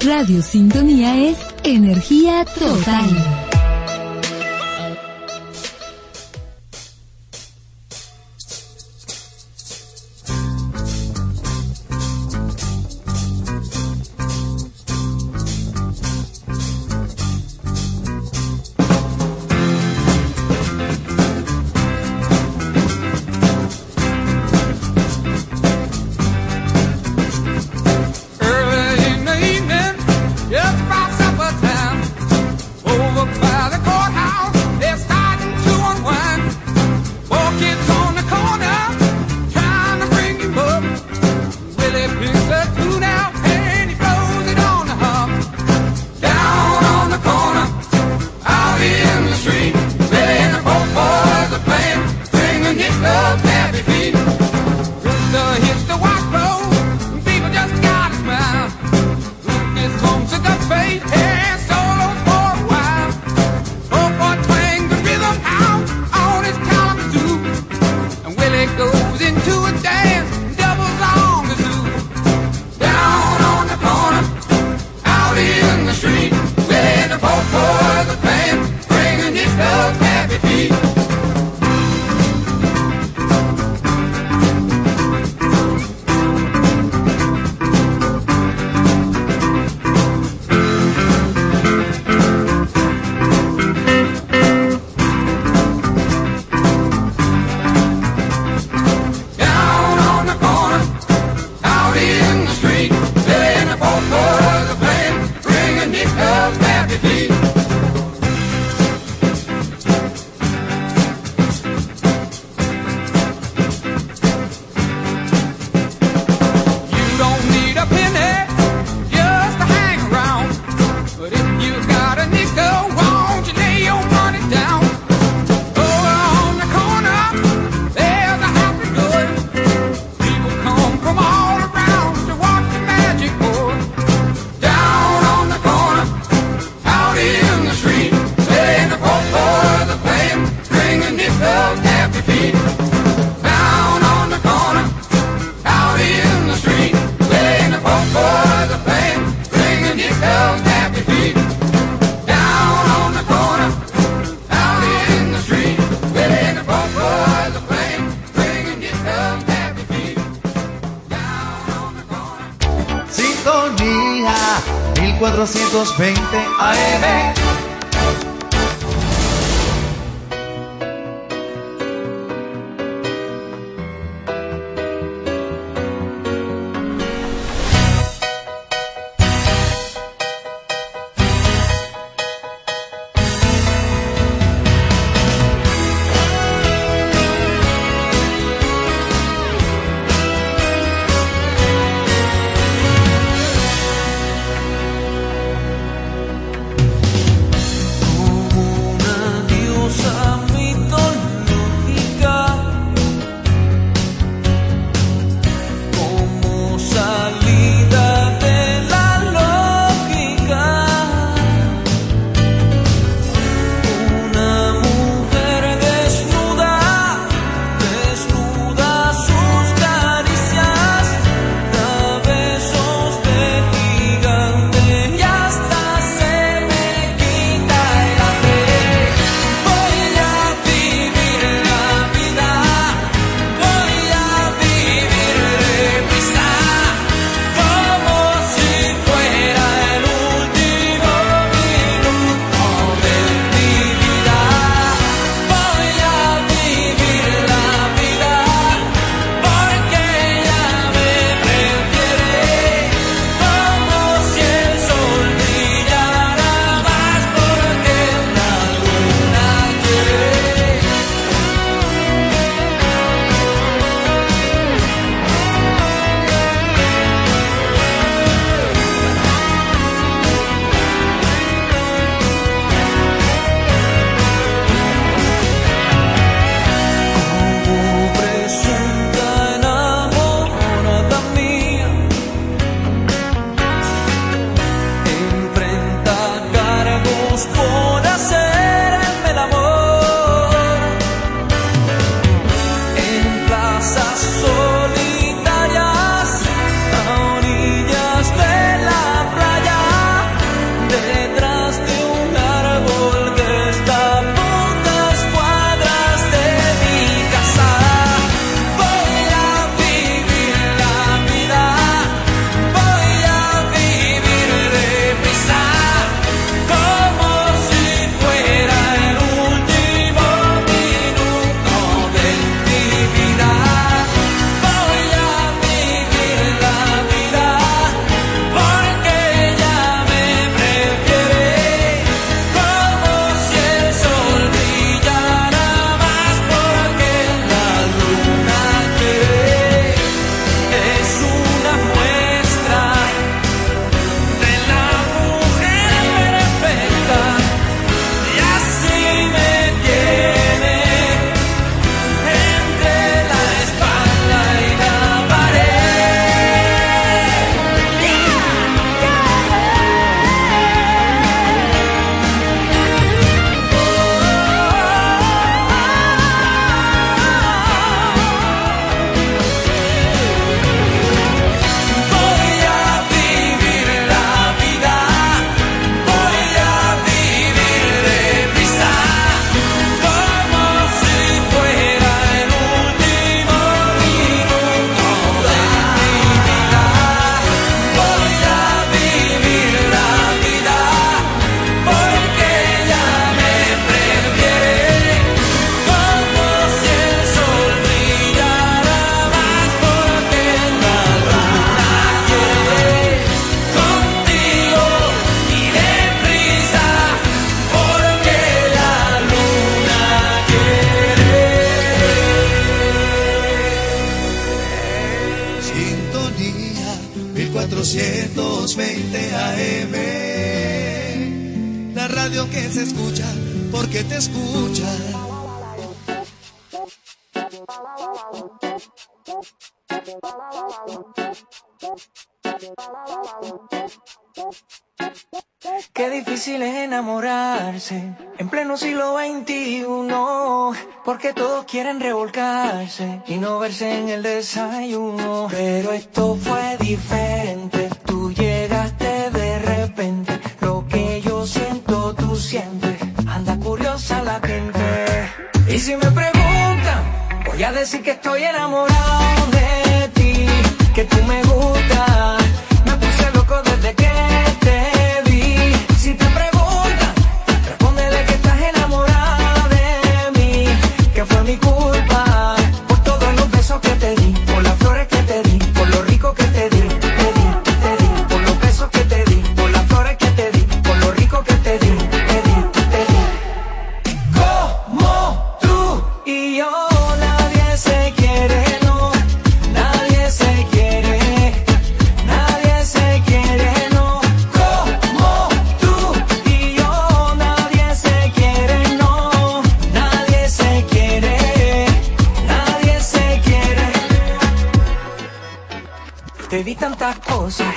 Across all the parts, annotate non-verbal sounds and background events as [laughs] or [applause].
Radio Sintonía es energía total.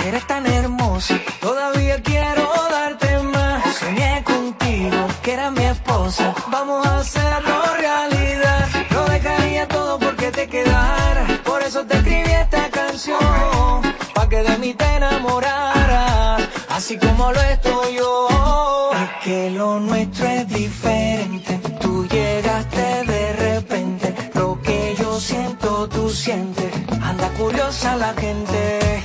eres tan hermosa, todavía quiero darte más. Soñé contigo, que era mi esposa, vamos a hacerlo realidad. Lo dejaría todo porque te quedara, por eso te escribí esta canción, pa' que de mí te enamoraras, así como lo estoy yo. Es que lo nuestro es diferente, tú llegaste de repente, lo que yo siento tú sientes, anda curiosa la gente.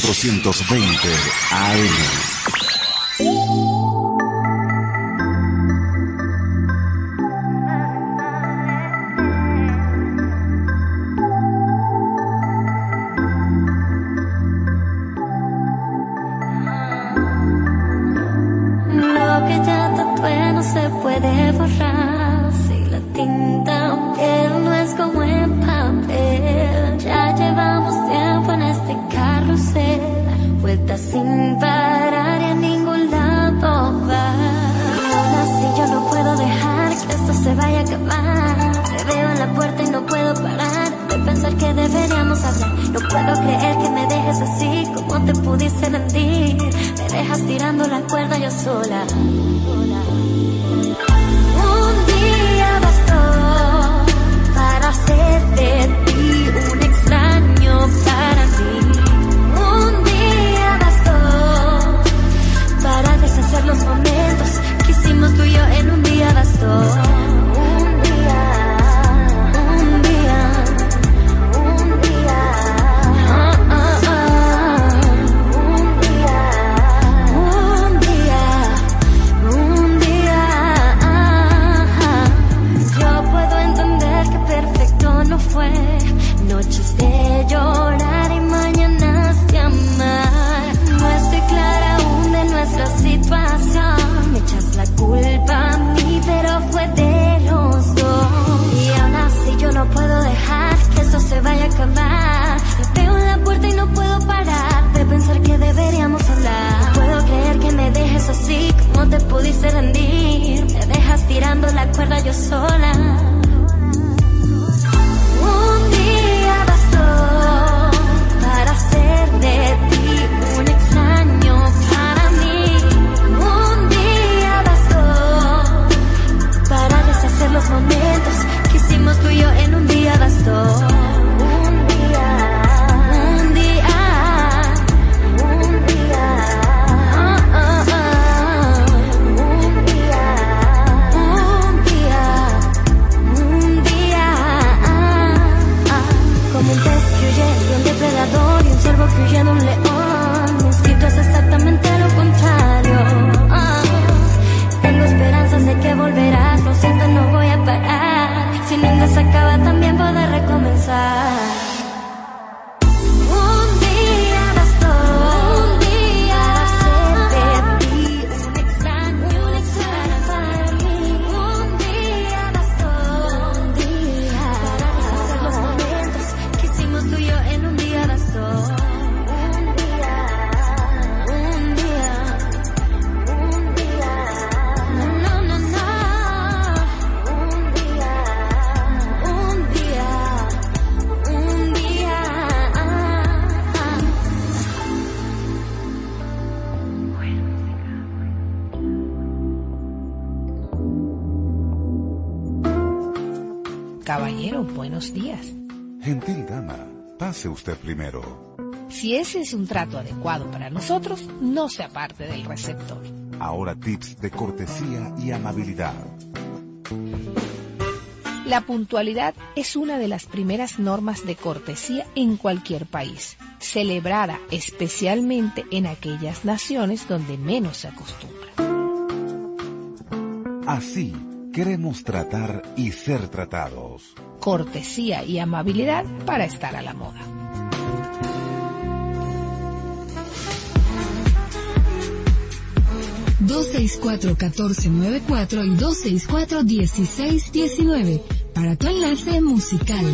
1420 AM. la cuerda yo sola. primero. Si ese es un trato adecuado para nosotros, no sea parte del receptor. Ahora tips de cortesía y amabilidad. La puntualidad es una de las primeras normas de cortesía en cualquier país, celebrada especialmente en aquellas naciones donde menos se acostumbra. Así, queremos tratar y ser tratados. Cortesía y amabilidad para estar a la moda. 264-1494 y 264-1619 para tu enlace musical.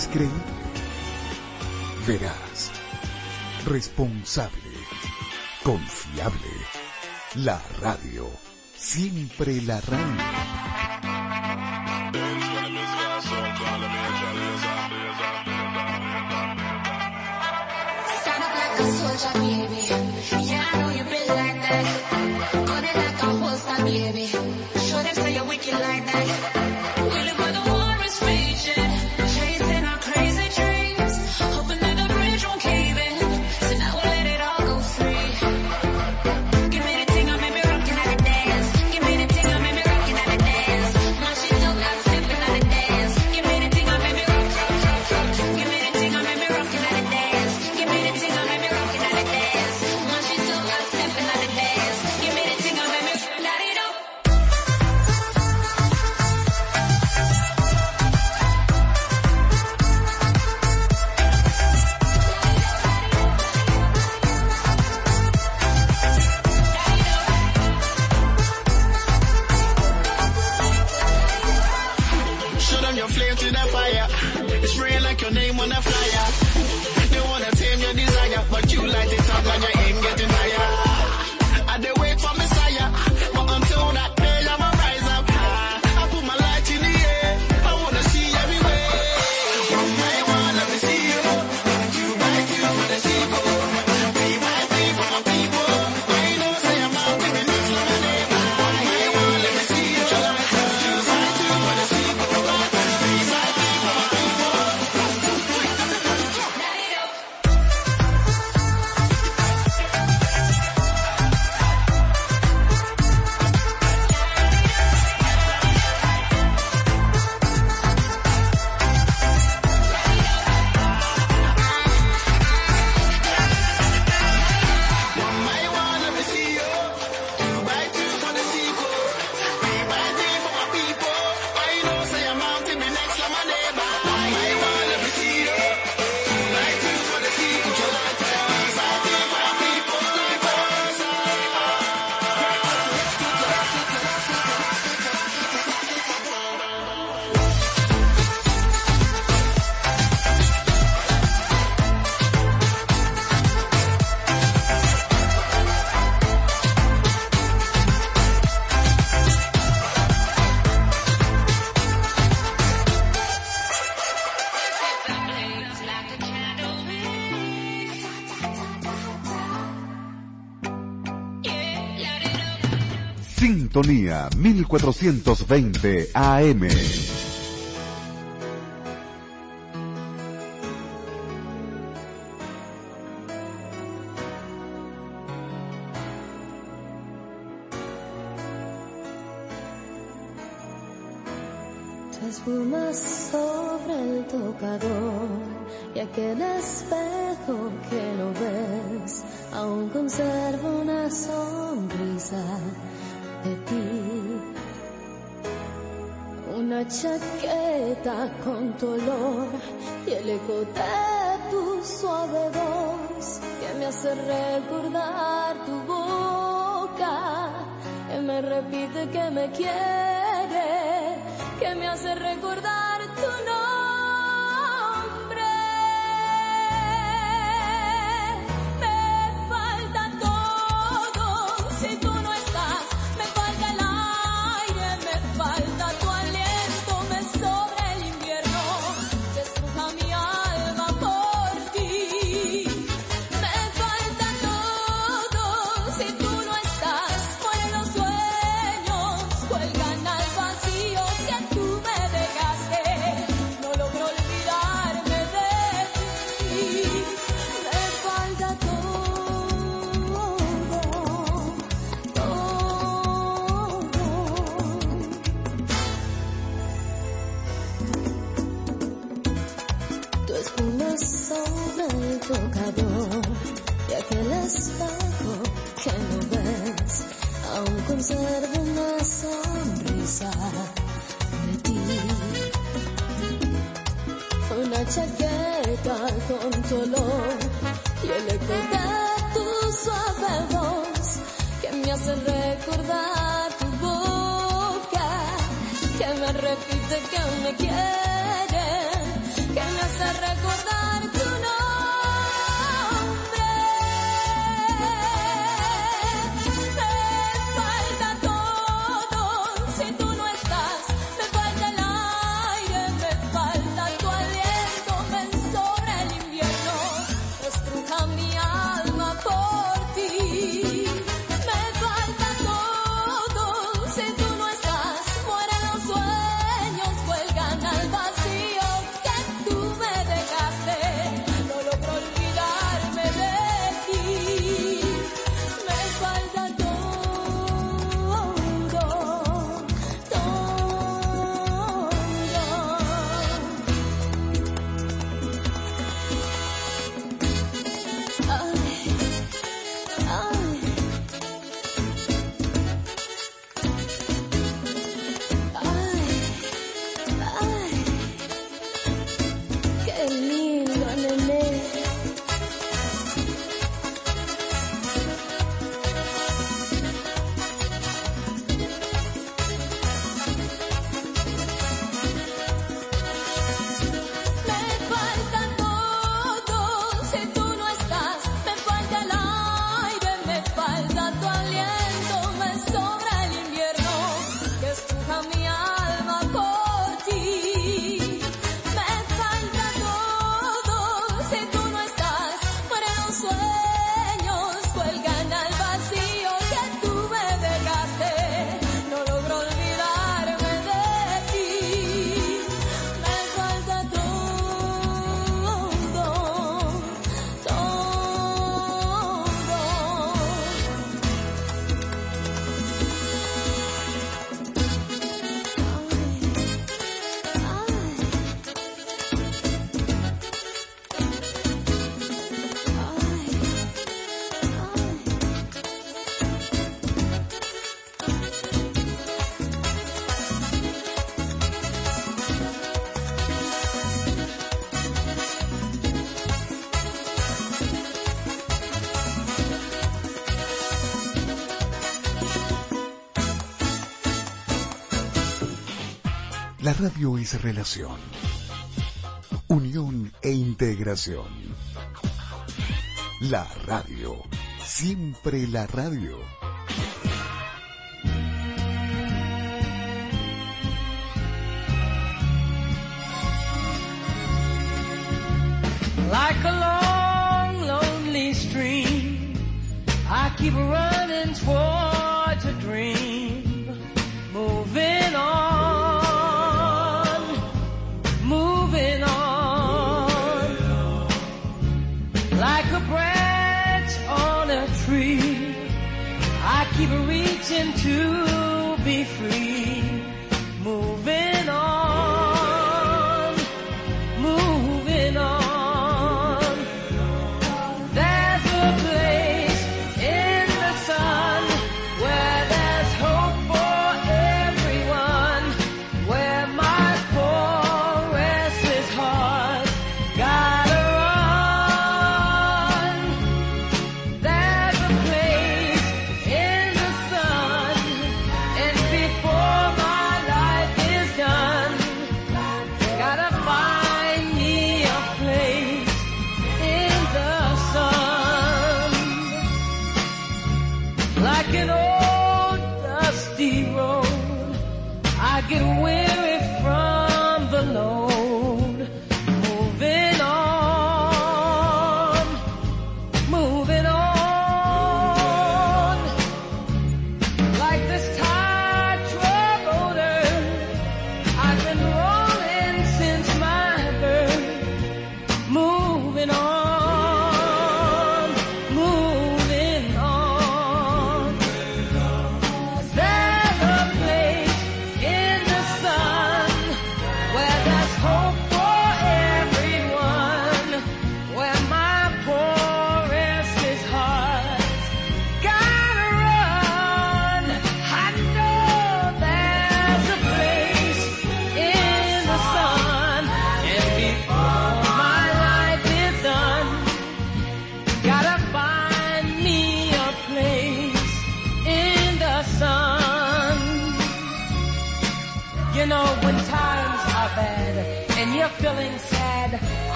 ¿Puedes creer? Verás. Responsable. Confiable. La radio. Siempre la radio. 1420 AM. radio es relación, unión e integración. La radio, siempre la radio.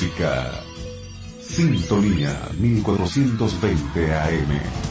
Música. Sintonía 1420 AM.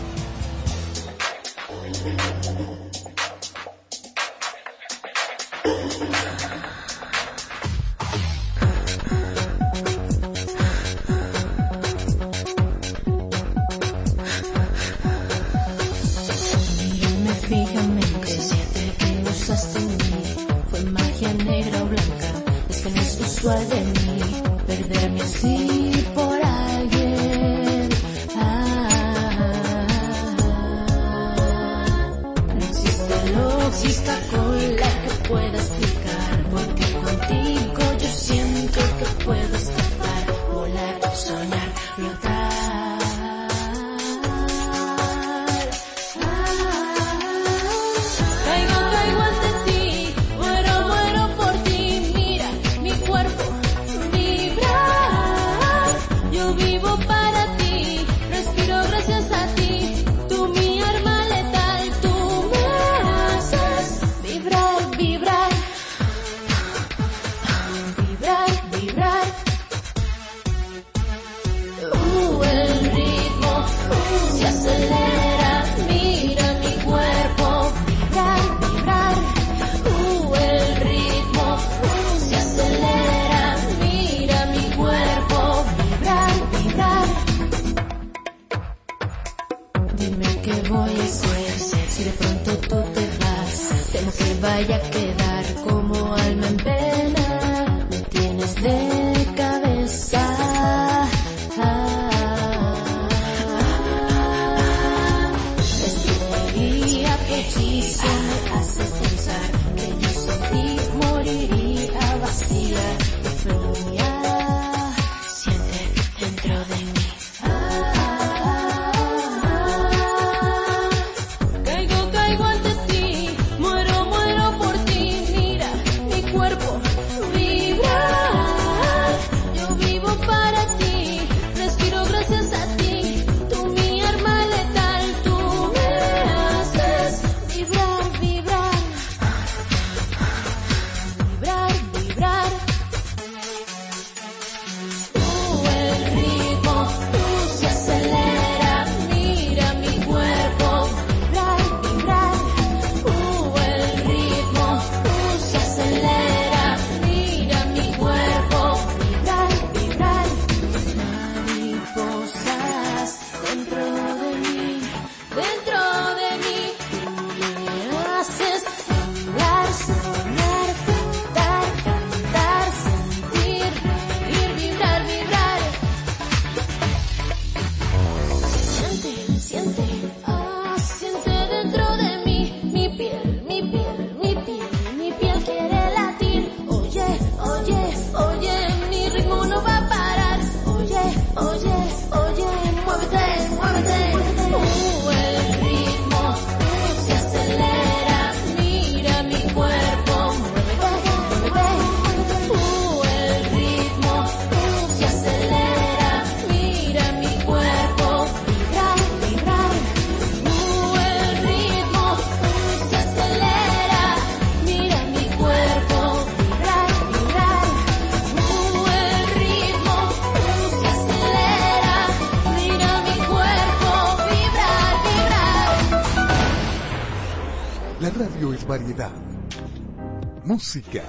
música,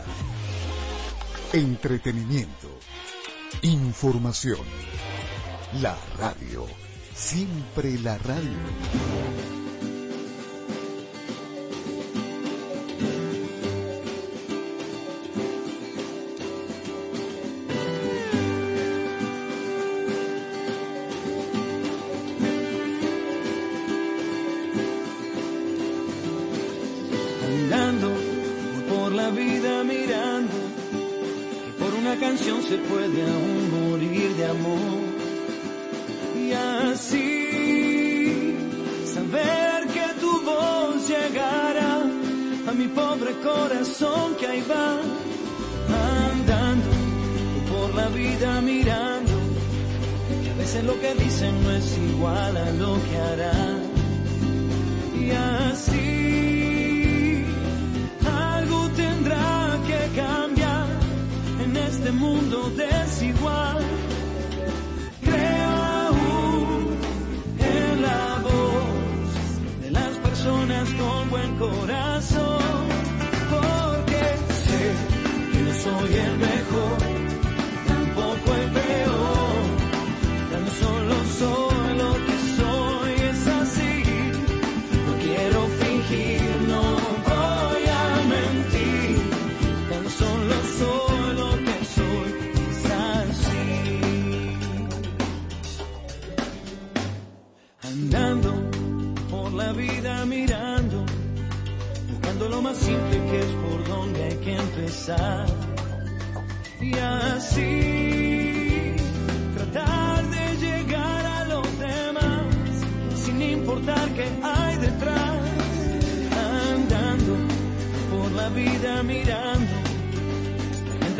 entretenimiento, información. La radio, siempre la radio.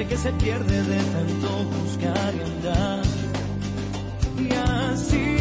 que se pierde de tanto buscar y andar. Y así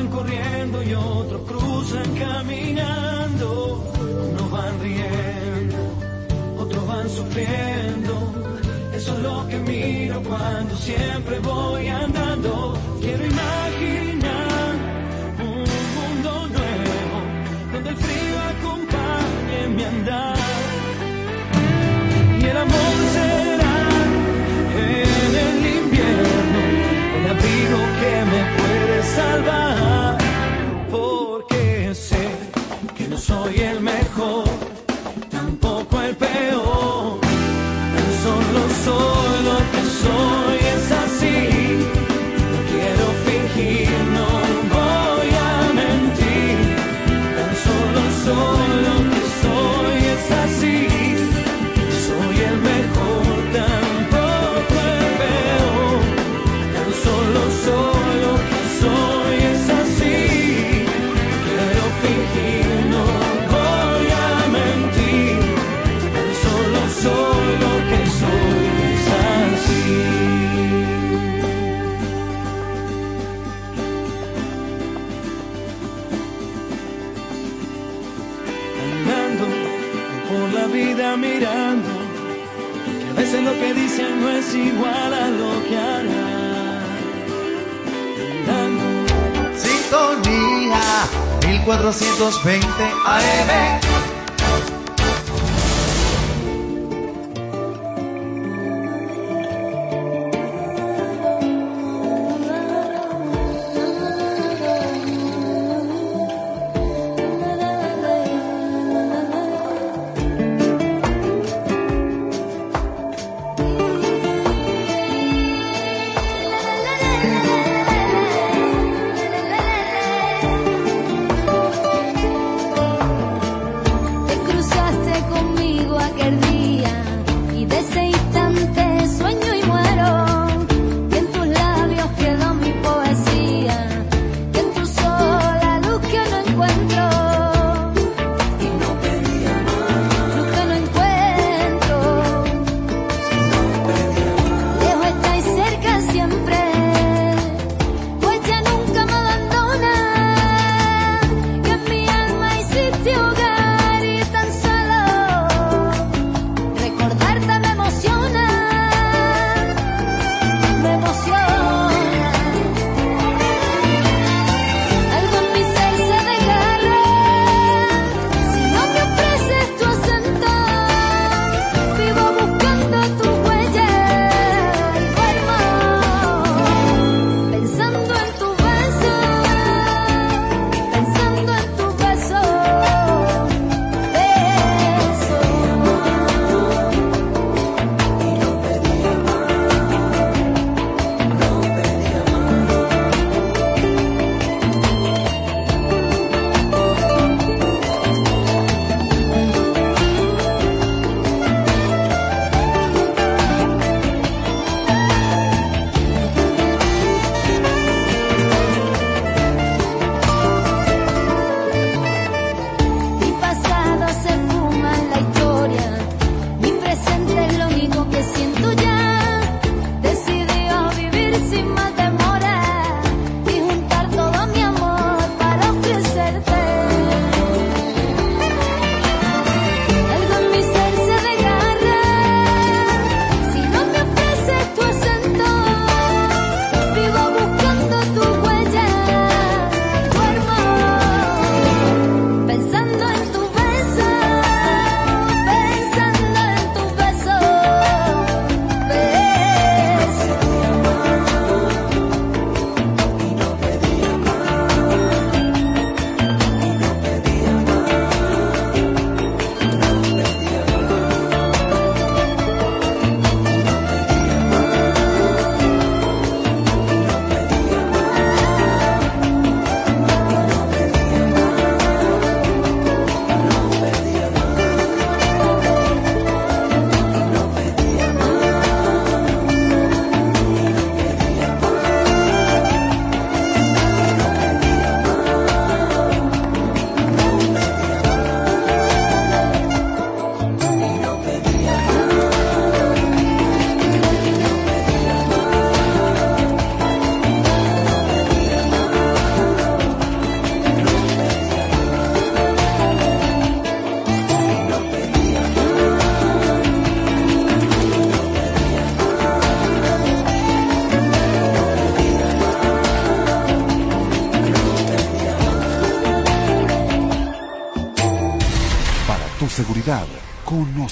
van corriendo y otros cruzan caminando. Unos van riendo, otros van sufriendo. Eso es lo que miro cuando siempre voy andando.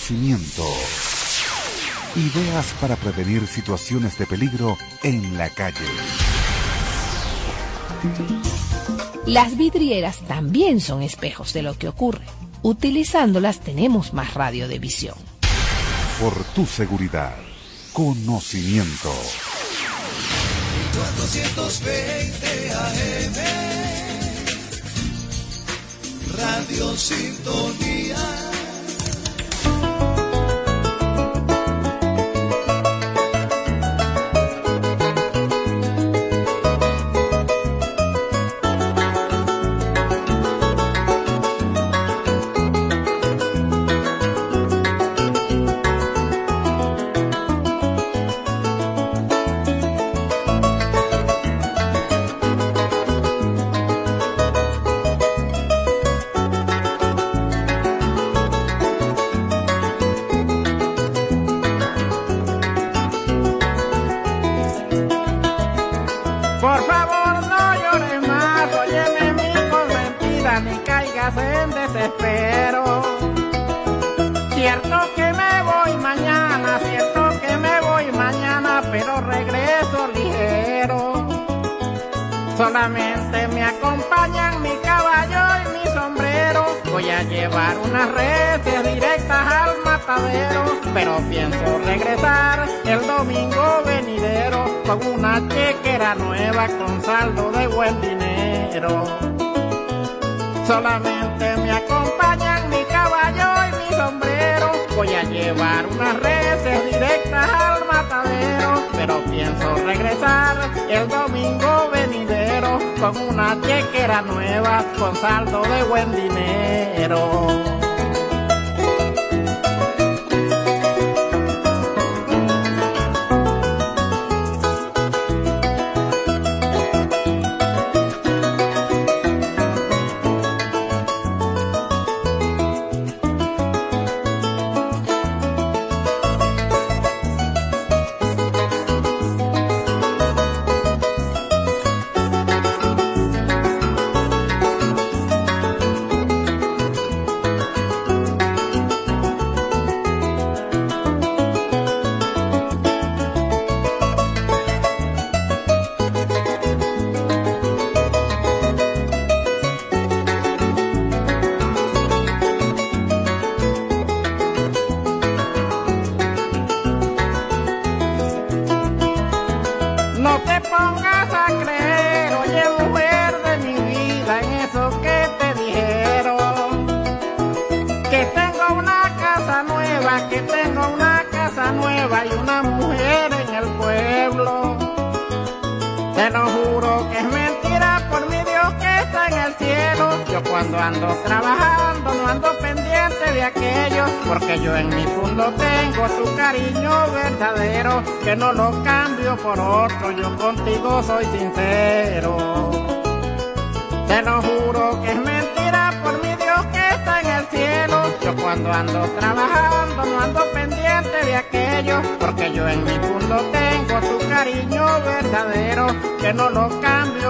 Conocimiento. Ideas para prevenir situaciones de peligro en la calle. Las vidrieras también son espejos de lo que ocurre. Utilizándolas tenemos más radio de visión. Por tu seguridad, conocimiento. 420 AM Radio Sintonía Solamente me acompañan mi caballo y mi sombrero. Voy a llevar unas reses directas al matadero. Pero pienso regresar el domingo venidero con una chequera nueva con saldo de buen dinero.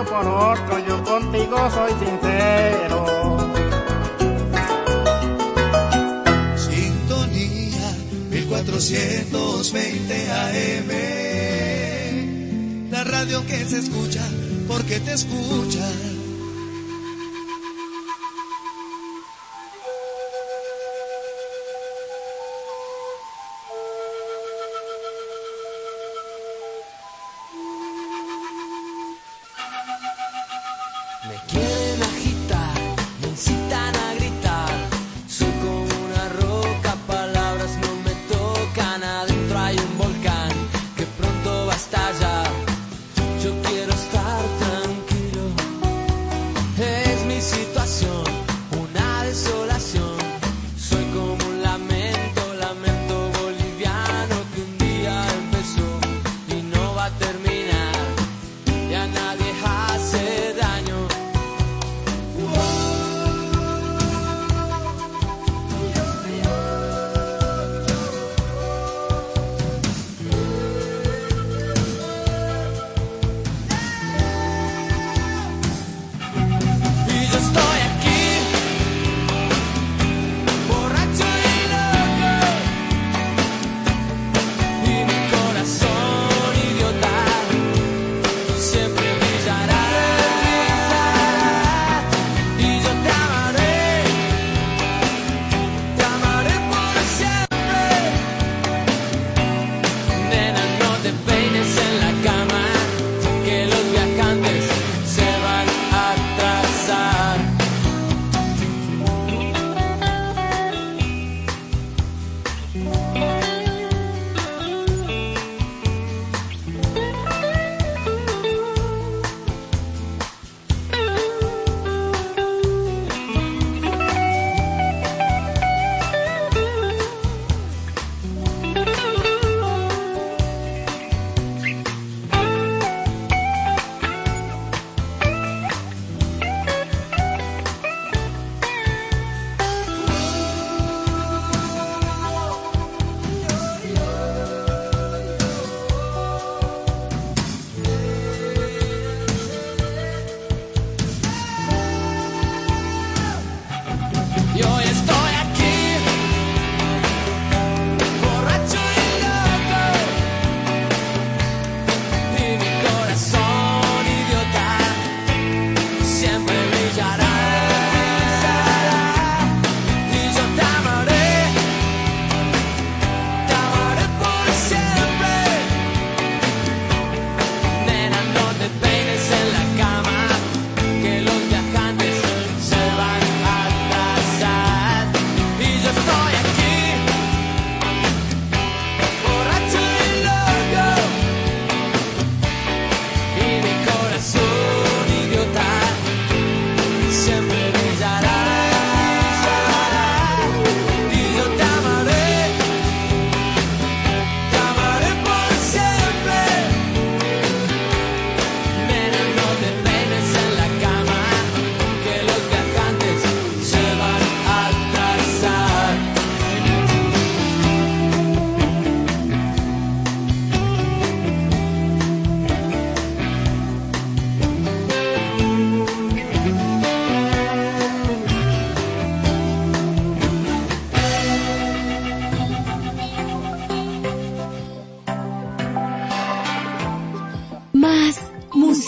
Por otro, yo contigo soy sincero. Sintonía 1420 AM. La radio que se escucha porque te escucha.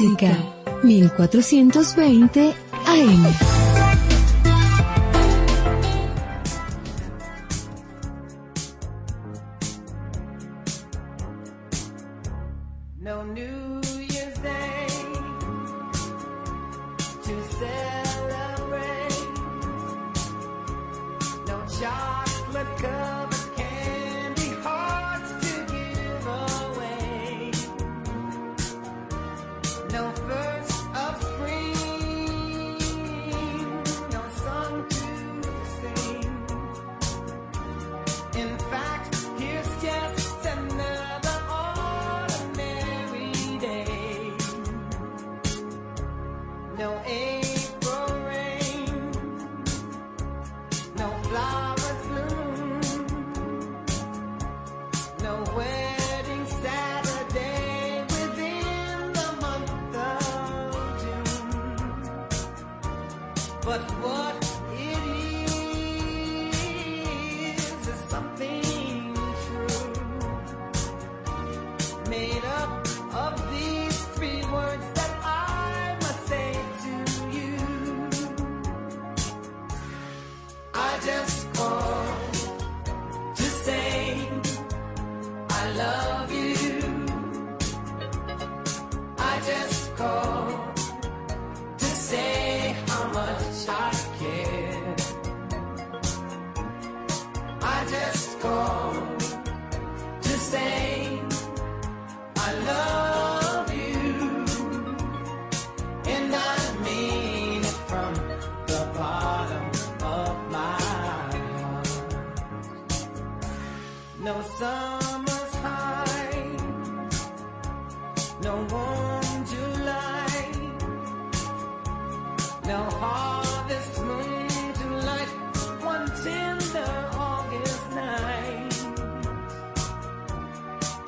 Música 1420 AM.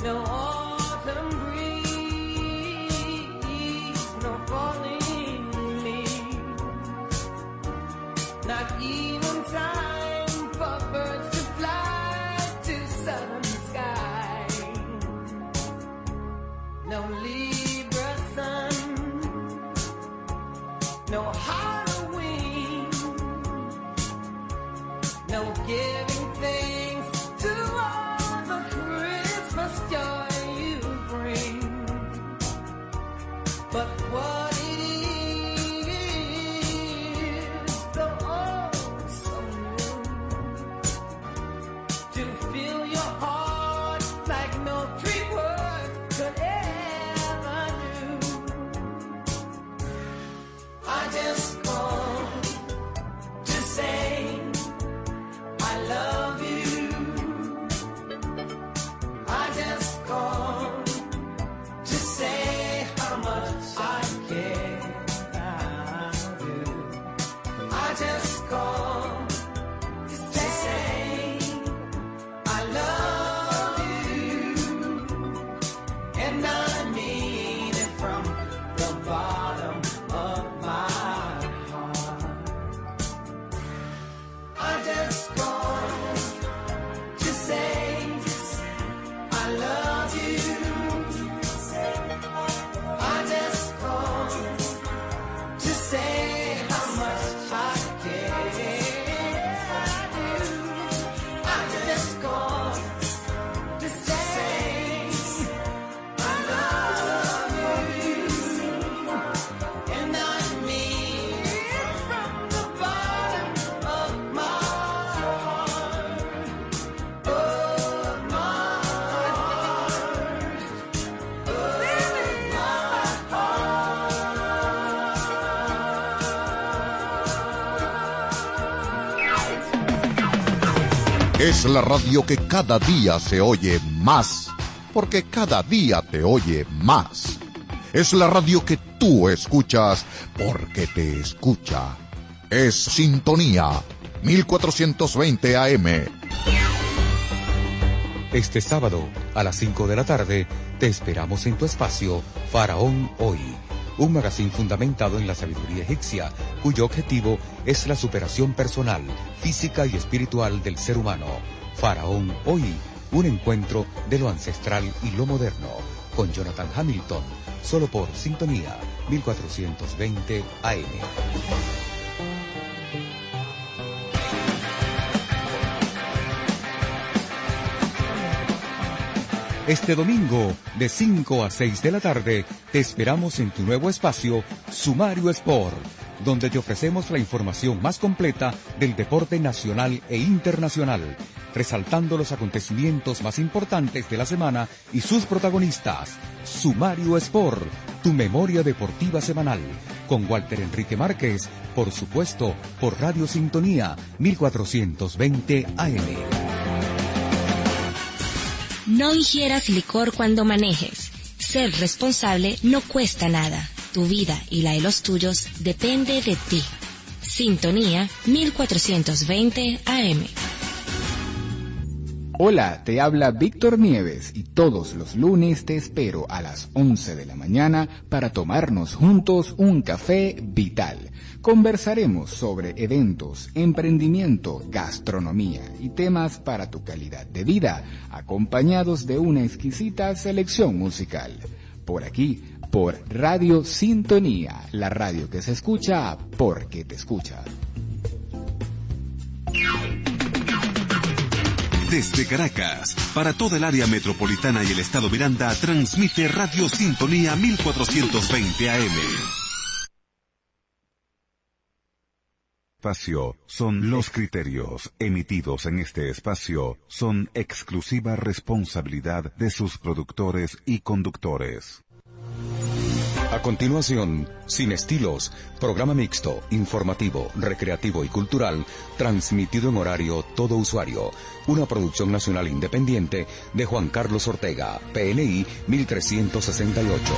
No. Es la radio que cada día se oye más, porque cada día te oye más. Es la radio que tú escuchas porque te escucha. Es Sintonía 1420 AM. Este sábado, a las 5 de la tarde, te esperamos en tu espacio Faraón Hoy, un magazine fundamentado en la sabiduría egipcia, cuyo objetivo es la superación personal física y espiritual del ser humano. Faraón Hoy, un encuentro de lo ancestral y lo moderno. con Jonathan Hamilton, solo por Sintonía 1420 AM. Este domingo, de 5 a 6 de la tarde, te esperamos en tu nuevo espacio, Sumario Sport, donde te ofrecemos la información más completa del deporte nacional e internacional, resaltando los acontecimientos más importantes de la semana y sus protagonistas. Sumario Sport, tu memoria deportiva semanal, con Walter Enrique Márquez, por supuesto, por Radio Sintonía 1420 AM. No ingieras licor cuando manejes. Ser responsable no cuesta nada. Tu vida y la de los tuyos depende de ti. Sintonía 1420 AM. Hola, te habla Víctor Nieves y todos los lunes te espero a las 11 de la mañana para tomarnos juntos un café vital Conversaremos sobre eventos, emprendimiento, gastronomía y temas para tu calidad de vida, acompañados de una exquisita selección musical. Por aquí, por Radio Sintonía, la radio que se escucha porque te escucha. Desde Caracas, para toda el área metropolitana y el estado Miranda, transmite Radio Sintonía 1420 AM. espacio son los criterios emitidos en este espacio son exclusiva responsabilidad de sus productores y conductores. A continuación, Sin Estilos, programa mixto, informativo, recreativo y cultural, transmitido en horario todo usuario. Una producción nacional independiente de Juan Carlos Ortega, PNI 1368.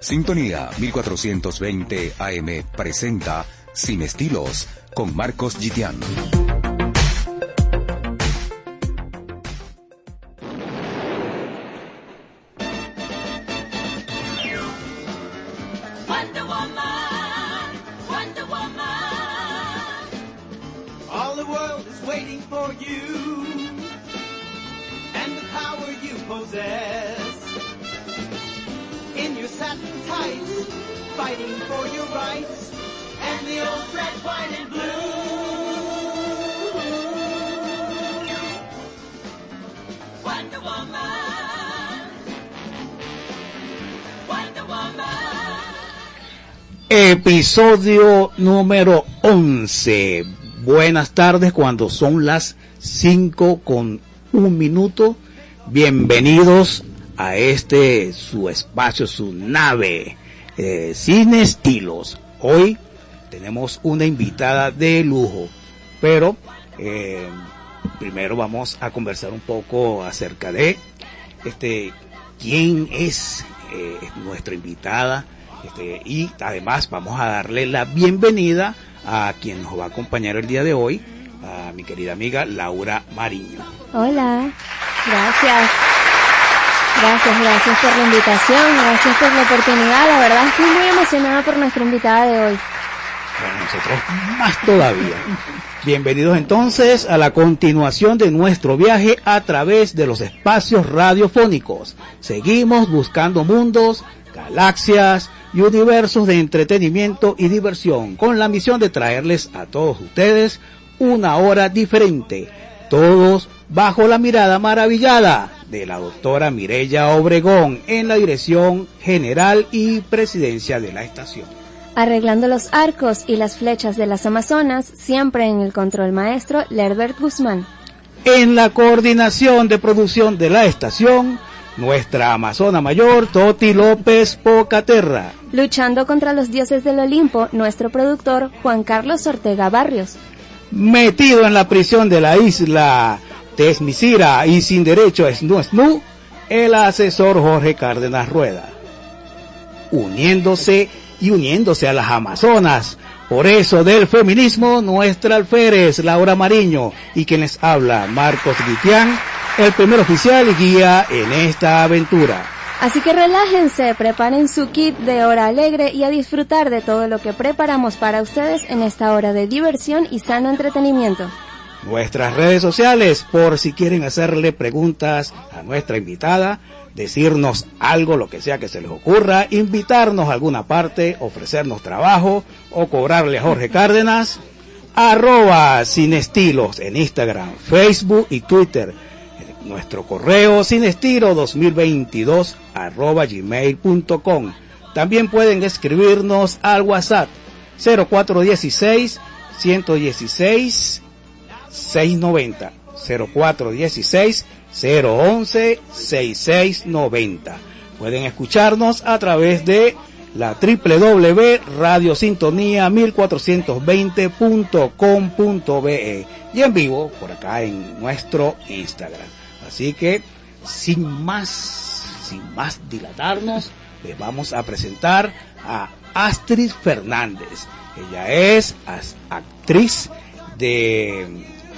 Sintonía 1420 AM presenta Sin Estilos con Marcos Gitian. Episodio número 11. Buenas tardes cuando son las 5 con un minuto. Bienvenidos a este su espacio, su nave, eh, sin estilos. Hoy tenemos una invitada de lujo, pero eh, primero vamos a conversar un poco acerca de este quién es eh, nuestra invitada este, y además vamos a darle la bienvenida a quien nos va a acompañar el día de hoy, a mi querida amiga Laura Mariño. Hola, gracias. Gracias, gracias por la invitación, gracias por la oportunidad. La verdad estoy muy emocionada por nuestra invitada de hoy. Bueno, nosotros más todavía. Bienvenidos entonces a la continuación de nuestro viaje a través de los espacios radiofónicos. Seguimos buscando mundos, galaxias, y universos de entretenimiento y diversión con la misión de traerles a todos ustedes una hora diferente, todos bajo la mirada maravillada de la doctora Mirella Obregón en la dirección general y presidencia de la estación. Arreglando los arcos y las flechas de las Amazonas, siempre en el control maestro Lerbert Guzmán. En la coordinación de producción de la estación, nuestra Amazona Mayor, Toti López Pocaterra. Luchando contra los dioses del Olimpo, nuestro productor Juan Carlos Ortega Barrios. Metido en la prisión de la isla Tesmisira y sin derecho a snu snu, el asesor Jorge Cárdenas Rueda. Uniéndose y uniéndose a las Amazonas. Por eso del feminismo, nuestra alférez Laura Mariño y quien les habla Marcos Guitián el primer oficial y guía en esta aventura. Así que relájense, preparen su kit de hora alegre y a disfrutar de todo lo que preparamos para ustedes en esta hora de diversión y sano entretenimiento. nuestras redes sociales por si quieren hacerle preguntas a nuestra invitada, decirnos algo, lo que sea que se les ocurra, invitarnos a alguna parte, ofrecernos trabajo o cobrarle a Jorge Cárdenas, arroba sin estilos en Instagram, Facebook y Twitter. Nuestro correo sin estilo 2022 arroba gmail.com. También pueden escribirnos al WhatsApp 0416 116 690 0416 011 6690. Pueden escucharnos a través de la www.radiosintonía 1420.com.be y en vivo por acá en nuestro Instagram. Así que sin más, sin más dilatarnos, les vamos a presentar a Astrid Fernández. Ella es actriz de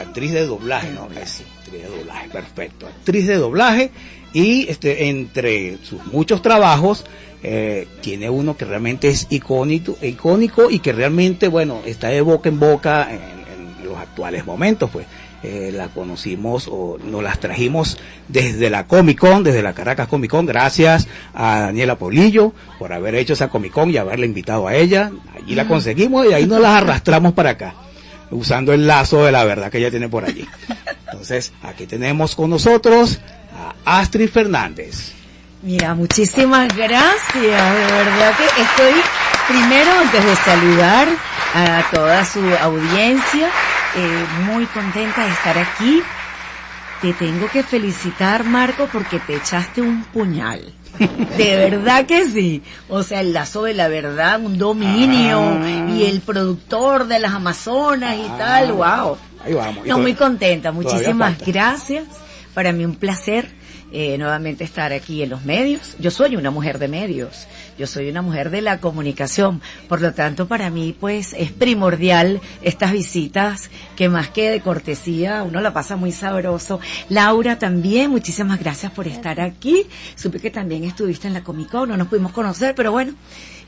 actriz de doblaje, no, es actriz de doblaje, perfecto, actriz de doblaje y este entre sus muchos trabajos eh, tiene uno que realmente es icónico, icónico y que realmente, bueno, está de boca en boca en, los actuales momentos, pues. Eh, la conocimos o nos las trajimos desde la Comic Con, desde la Caracas Comic Con, gracias a Daniela Polillo por haber hecho esa Comic Con y haberla invitado a ella. Allí la conseguimos y ahí nos las arrastramos para acá usando el lazo de la verdad que ella tiene por allí. Entonces, aquí tenemos con nosotros a Astrid Fernández. Mira, muchísimas gracias, de verdad que estoy primero antes de saludar a toda su audiencia, eh, muy contenta de estar aquí. Te tengo que felicitar, Marco, porque te echaste un puñal. De [laughs] verdad que sí. O sea, el lazo de la verdad, un dominio, ah. y el productor de las Amazonas y tal, wow. Ahí vamos. No, muy contenta, muchísimas gracias. Para mí un placer eh, nuevamente estar aquí en los medios. Yo soy una mujer de medios, yo soy una mujer de la comunicación, por lo tanto para mí pues es primordial estas visitas que más que de cortesía uno la pasa muy sabroso. Laura también, muchísimas gracias por estar aquí. Supe que también estuviste en la Comic Con, no nos pudimos conocer, pero bueno,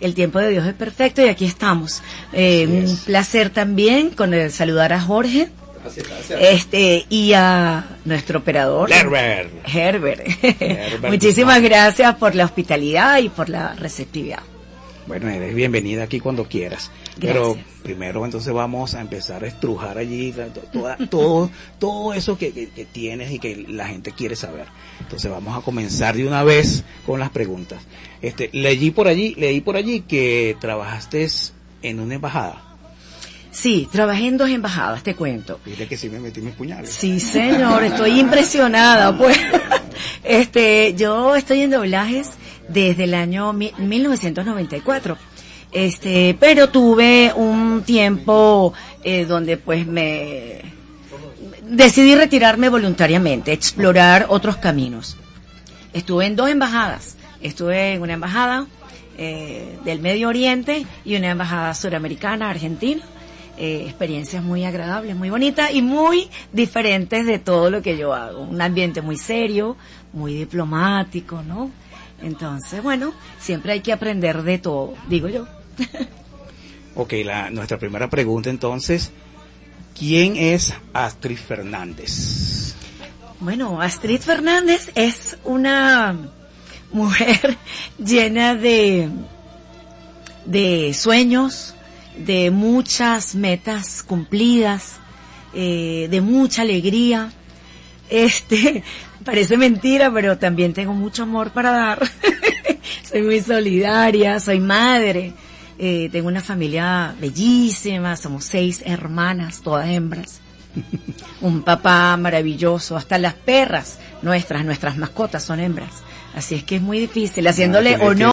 el tiempo de Dios es perfecto y aquí estamos. Eh, un placer también con el saludar a Jorge este, y a nuestro operador. Herbert. Herbert. [laughs] Muchísimas gracias por la hospitalidad y por la receptividad. Bueno, eres bienvenida aquí cuando quieras. Pero primero entonces vamos a empezar a estrujar allí [laughs] todo, todo eso que, tienes y que la gente quiere saber. Entonces vamos a comenzar de una vez con las preguntas. Este, leí por allí, leí por allí que trabajaste en una embajada. Sí, trabajé en dos embajadas, te cuento. Dile que sí me metí mis puñales. Sí, señor, estoy impresionada, pues. [laughs] Este, yo estoy en doblajes desde el año 1994. Este, pero tuve un tiempo eh, donde pues me decidí retirarme voluntariamente, explorar otros caminos. Estuve en dos embajadas. Estuve en una embajada eh, del Medio Oriente y una embajada suramericana, argentina eh, experiencias muy agradables, muy bonitas y muy diferentes de todo lo que yo hago. Un ambiente muy serio, muy diplomático, ¿no? Entonces, bueno, siempre hay que aprender de todo, digo yo. [laughs] ok, la, nuestra primera pregunta entonces, ¿quién es Astrid Fernández? Bueno, Astrid Fernández es una mujer [laughs] llena de, de sueños, de muchas metas cumplidas, eh, de mucha alegría. Este, [laughs] parece mentira, pero también tengo mucho amor para dar. [laughs] soy muy solidaria, soy madre, eh, tengo una familia bellísima, somos seis hermanas, todas hembras. [laughs] Un papá maravilloso, hasta las perras nuestras, nuestras mascotas son hembras. Así es que es muy difícil, haciéndole honor